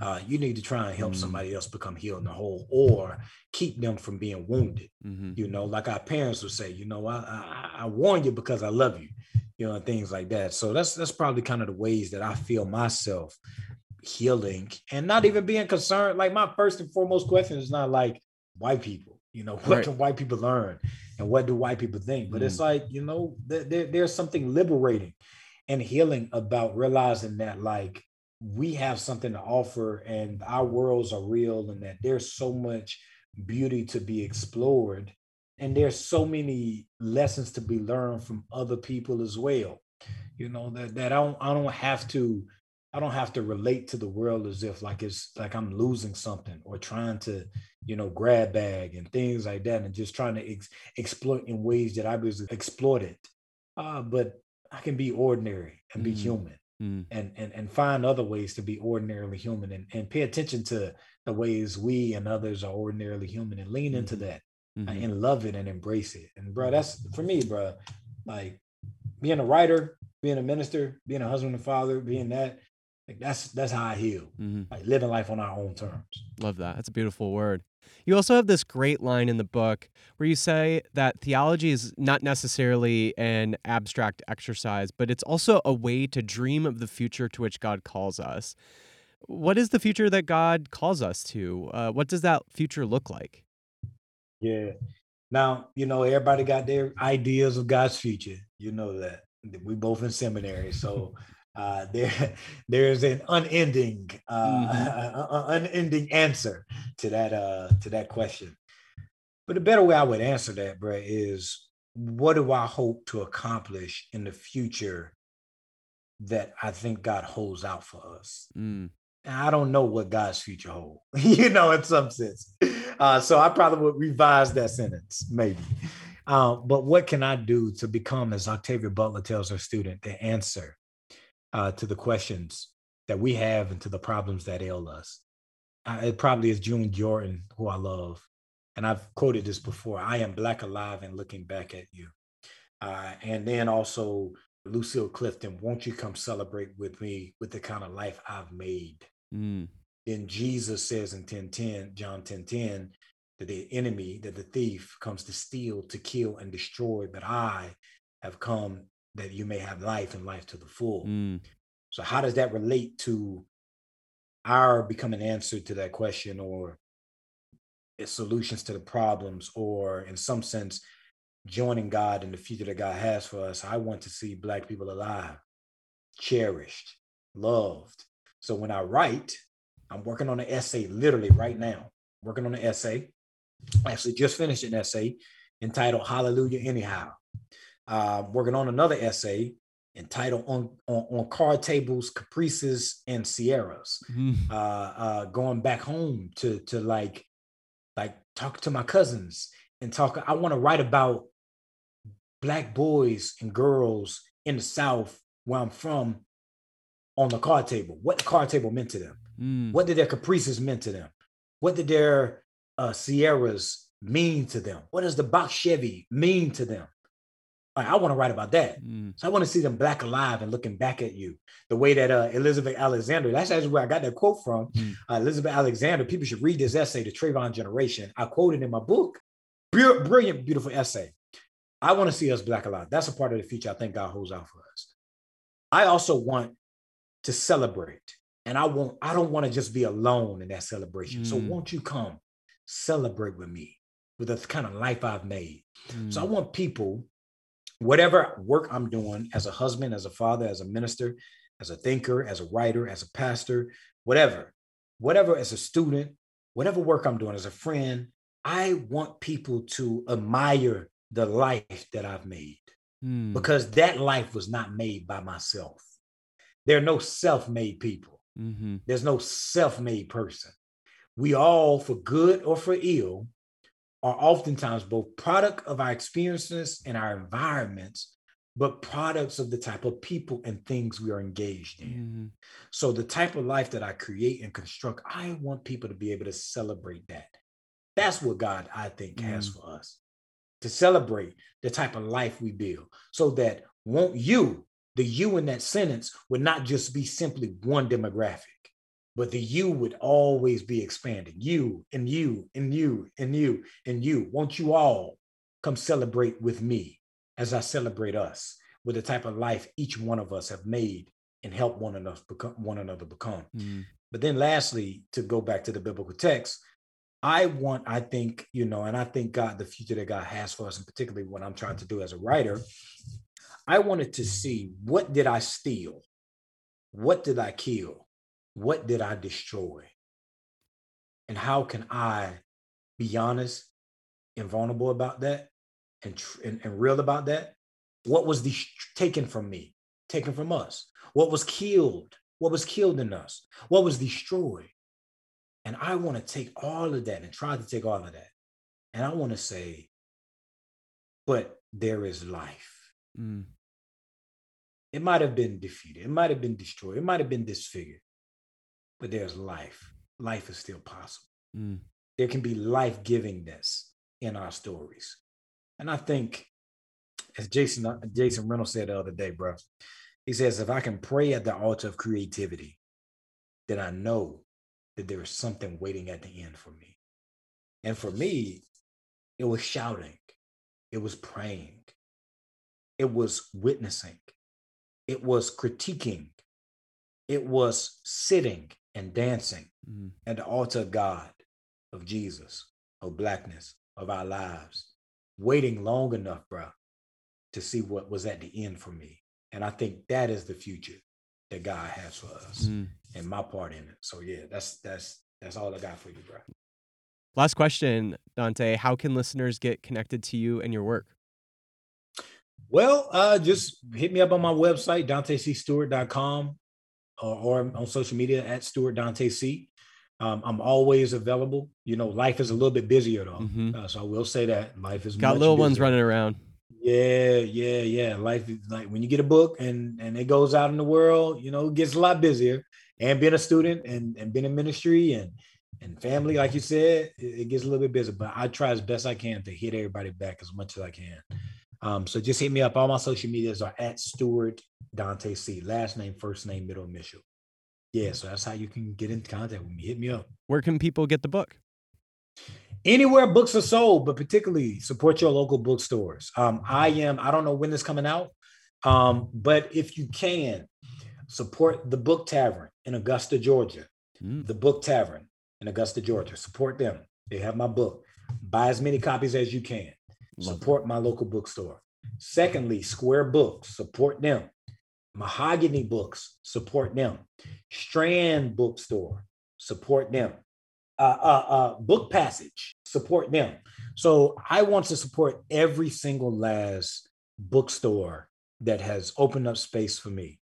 [SPEAKER 2] uh, you need to try and help mm-hmm. somebody else become healed and whole or keep them from being wounded. Mm-hmm. You know, like our parents would say, you know, I, I, I warn you because I love you, you know, and things like that. So that's, that's probably kind of the ways that I feel myself healing and not even being concerned. Like my first and foremost question is not like white people, you know, what right. can white people learn? and what do white people think but mm. it's like you know there, there's something liberating and healing about realizing that like we have something to offer and our worlds are real and that there's so much beauty to be explored and there's so many lessons to be learned from other people as well you know that that I don't I don't have to I don't have to relate to the world as if like it's like I'm losing something or trying to, you know, grab bag and things like that, and just trying to ex- exploit in ways that I was exploited. Uh, but I can be ordinary and be mm. human, mm. and and and find other ways to be ordinarily human, and and pay attention to the ways we and others are ordinarily human, and lean mm-hmm. into that, mm-hmm. and love it and embrace it. And bro, that's for me, bro. Like being a writer, being a minister, being a husband and father, being that like that's that's how I heal. Mm-hmm. Like living life on our own terms.
[SPEAKER 1] Love that. That's a beautiful word. You also have this great line in the book where you say that theology is not necessarily an abstract exercise, but it's also a way to dream of the future to which God calls us. What is the future that God calls us to? Uh, what does that future look like?
[SPEAKER 2] Yeah, Now, you know, everybody got their ideas of God's future. You know that. We both in seminary. So uh, there, there's an unending, uh,
[SPEAKER 1] Mhm.
[SPEAKER 2] unending answer to that, uh, to that question. But the better way I would answer that, bro, is what do I hope to accomplish in the future that I think God holds out for us?
[SPEAKER 1] Mm.
[SPEAKER 2] And I don't know what God's future holds, you know, in some sense. Uh, so I probably would revise that sentence, maybe. Um, but what can I do to become, as Octavia Butler tells her student, the answer uh, to the questions that we have and to the problems that ail us? Uh, it probably is June Jordan, who I love. And I've quoted this before I am black alive and looking back at you. Uh, and then also Lucille Clifton, won't you come celebrate with me with the kind of life I've made?
[SPEAKER 1] Mm.
[SPEAKER 2] then Jesus says in 10:10, John 10:10, that the enemy, that the thief comes to steal, to kill, and destroy, but I have come that you may have life and life to the full.
[SPEAKER 1] Mm.
[SPEAKER 2] So, how does that relate to our becoming answer to that question or its solutions to the problems, or in some sense, joining God in the future that God has for us? I want to see Black people alive, cherished, loved. So, when I write, I'm working on an essay literally right now, working on an essay. I actually just finished an essay entitled Hallelujah Anyhow. Uh, working on another essay entitled on, on, on card tables, caprices, and sierras.
[SPEAKER 1] Mm.
[SPEAKER 2] Uh, uh, going back home to to like like talk to my cousins and talk. I want to write about black boys and girls in the South where I'm from on the card table. What the card table meant to them.
[SPEAKER 1] Mm.
[SPEAKER 2] What did their caprices mean to them? What did their uh, Sierras mean to them? What does the box Chevy mean to them? Like, I want to write about that.
[SPEAKER 1] Mm.
[SPEAKER 2] So I want to see them black alive and looking back at you the way that uh, Elizabeth Alexander, that's actually where I got that quote from.
[SPEAKER 1] Mm.
[SPEAKER 2] Uh, Elizabeth Alexander, people should read this essay, The Trayvon Generation. I quoted in my book. Brilliant, beautiful essay. I want to see us black alive. That's a part of the future I think God holds out for us. I also want to celebrate. And I won't, I don't want to just be alone in that celebration. So
[SPEAKER 1] Mm.
[SPEAKER 2] won't you come celebrate with me with the kind of life I've made? So I
[SPEAKER 1] Mm.
[SPEAKER 2] want people, whatever work I'm doing as a husband, as a father, as a minister, as a thinker, as a writer, as a pastor, whatever, whatever, as a student, whatever work I'm doing as a friend, I want people to admire the life that I've made
[SPEAKER 1] Mm.
[SPEAKER 2] because that life was not made by myself. There are no self made people.
[SPEAKER 1] Mhm.
[SPEAKER 2] There's no self made person. We all, for good or for ill, are oftentimes both product of our experiences and our environments, but products of the type of people and things we are engaged in.
[SPEAKER 1] Mhm.
[SPEAKER 2] So, the type of life that I create and construct, I want people to be able to celebrate that. That's what God, I think, has for us to celebrate the type of life we build so that won't you, the you in that sentence, would not just be simply one demographic, but the you would always be expanding. You and you and you and you and you. Won't you all come celebrate with me as I celebrate us with the type of life each one of us have made and help one another become one another become.
[SPEAKER 1] Mm.
[SPEAKER 2] But then lastly, to go back to the biblical text, I want, I think, you know, and I think God, the future that God has for us, and particularly what I'm trying to do as a writer, I wanted to see what did I steal? What did I kill? What did I destroy? And how can I be honest and vulnerable about that and, tr- and, and real about that? What was the taken from me, taken from us? What was killed? What was killed in us? What was destroyed? And I want to take all of that and try to take all of that. And I want to say, but there is life.
[SPEAKER 1] Mm.
[SPEAKER 2] It might have been defeated, it might have been destroyed, it might have been disfigured, but there's life. Life is still possible.
[SPEAKER 1] Mm.
[SPEAKER 2] There can be life givingness in our stories. And I think, as Jason, uh, Jason Reynolds said the other day, bro, he says, if I can pray at the altar of creativity, then I know that there is something waiting at the end for me. And for me, it was shouting, it was praying, it was witnessing, it was critiquing, it was sitting and dancing
[SPEAKER 1] Mm.
[SPEAKER 2] at the altar of God, of Jesus, of blackness, of our lives, waiting long enough, bro, to see what was at the end for me. And I think that is the future that God has for us
[SPEAKER 1] Mm.
[SPEAKER 2] and my part in it. So yeah, that's that's that's all I got for you, bro.
[SPEAKER 1] Last question, Dante. How can listeners get connected to you and your work?
[SPEAKER 2] Well, uh, just hit me up on my website, DanteCStewart.com, or, or on social media at Stewart Dante C. Um, I'm always available. You know, life is a little bit busier though,
[SPEAKER 1] Mhm.
[SPEAKER 2] uh, so I will say that life is
[SPEAKER 1] Got little ones running around.
[SPEAKER 2] Yeah, yeah, yeah. Life is like when you get a book and and it goes out in the world, you know, it gets a lot busier. And being a student and and being in ministry and and family, like you said, it, it gets a little bit busy. But I try as best I can to hit everybody back as much as I can. Um, so just hit me up. All my social medias are at Stewart Dante C. Last name, first name, middle initial. Yeah, so that's how you can get in contact with me. Hit me up.
[SPEAKER 1] Where can people get the book?
[SPEAKER 2] anywhere books are sold, but particularly support your local bookstores. Um, I am, I don't know when it's coming out, um, but if you can, support the Book Tavern in Augusta, Georgia.
[SPEAKER 1] Mm.
[SPEAKER 2] The Book Tavern in Augusta, Georgia. Support them. They have my book. Buy as many copies as you can. Support my local bookstore. Secondly, Square Books, support them. Mahogany Books, support them. Strand Bookstore, support them. Uh, uh, uh, Book Passage, support them. So I want to support every single last bookstore that has opened up space for me.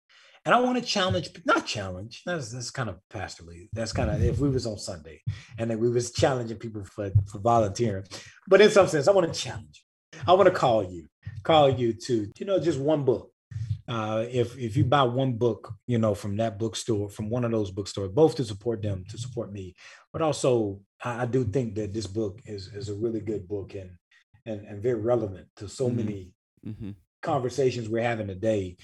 [SPEAKER 2] And I want to challenge, not challenge, that's, that's kind of pastorly. That's kind of if we was on Sunday and then we was challenging people for, for volunteering. But in some sense, I want to challenge. I want to call you, call you to, you know, just one book. Uh, if if you buy one book, you know, from that bookstore, from one of those bookstores, both to support them, to support me, but also I, I do think that this book is is a really good book and and and very relevant to so
[SPEAKER 1] Mhm.
[SPEAKER 2] many
[SPEAKER 1] hmm
[SPEAKER 2] conversations we're having today.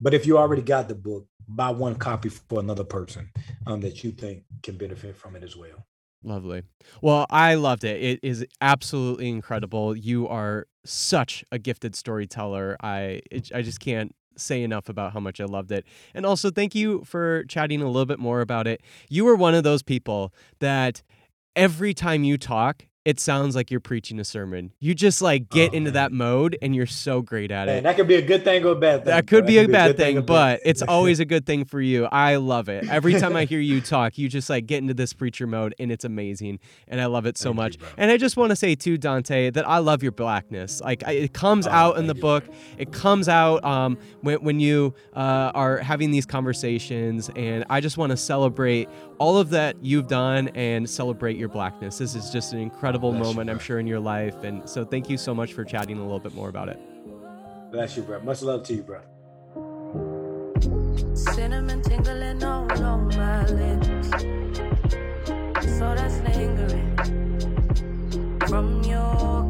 [SPEAKER 2] But if you already got the book, buy one copy for another person um, that you think can benefit from it as well.
[SPEAKER 1] Lovely. Well, I loved it. It is absolutely incredible. You are such a gifted storyteller. I I just can't say enough about how much I loved it. And also thank you for chatting a little bit more about it. You were one of those people that every time you talk, it sounds like you're preaching a sermon. You just like get
[SPEAKER 2] Oh,
[SPEAKER 1] into
[SPEAKER 2] man.
[SPEAKER 1] that mode and you're so great at
[SPEAKER 2] And
[SPEAKER 1] it.
[SPEAKER 2] that could be a good thing or a bad thing.
[SPEAKER 1] That
[SPEAKER 2] bro.
[SPEAKER 1] could be a bad
[SPEAKER 2] good
[SPEAKER 1] thing,
[SPEAKER 2] bad
[SPEAKER 1] but
[SPEAKER 2] thing.
[SPEAKER 1] it's always a good thing for you. I love it. Every time I hear you talk, you just like get into this preacher mode and it's amazing. And I love it so
[SPEAKER 2] Thank
[SPEAKER 1] much.
[SPEAKER 2] bro.
[SPEAKER 1] and I just want to say too, Dante, that I love your blackness. Like I, it comes
[SPEAKER 2] Oh,
[SPEAKER 1] out in the
[SPEAKER 2] you.
[SPEAKER 1] book. It comes out um, when, when you uh, are having these conversations. And I just want to celebrate all of that you've done and celebrate your blackness. This is just an incredible
[SPEAKER 2] Bless you,
[SPEAKER 1] moment, I'm sure, in your life. And so thank you so much for chatting a little bit more about it.
[SPEAKER 2] Bless you, bro. Much love to you, bro.
[SPEAKER 3] Cinnamon tingling all on my lips. So that's lingering from your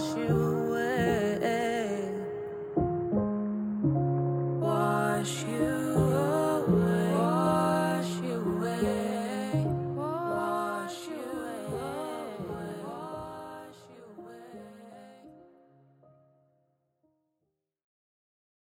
[SPEAKER 3] You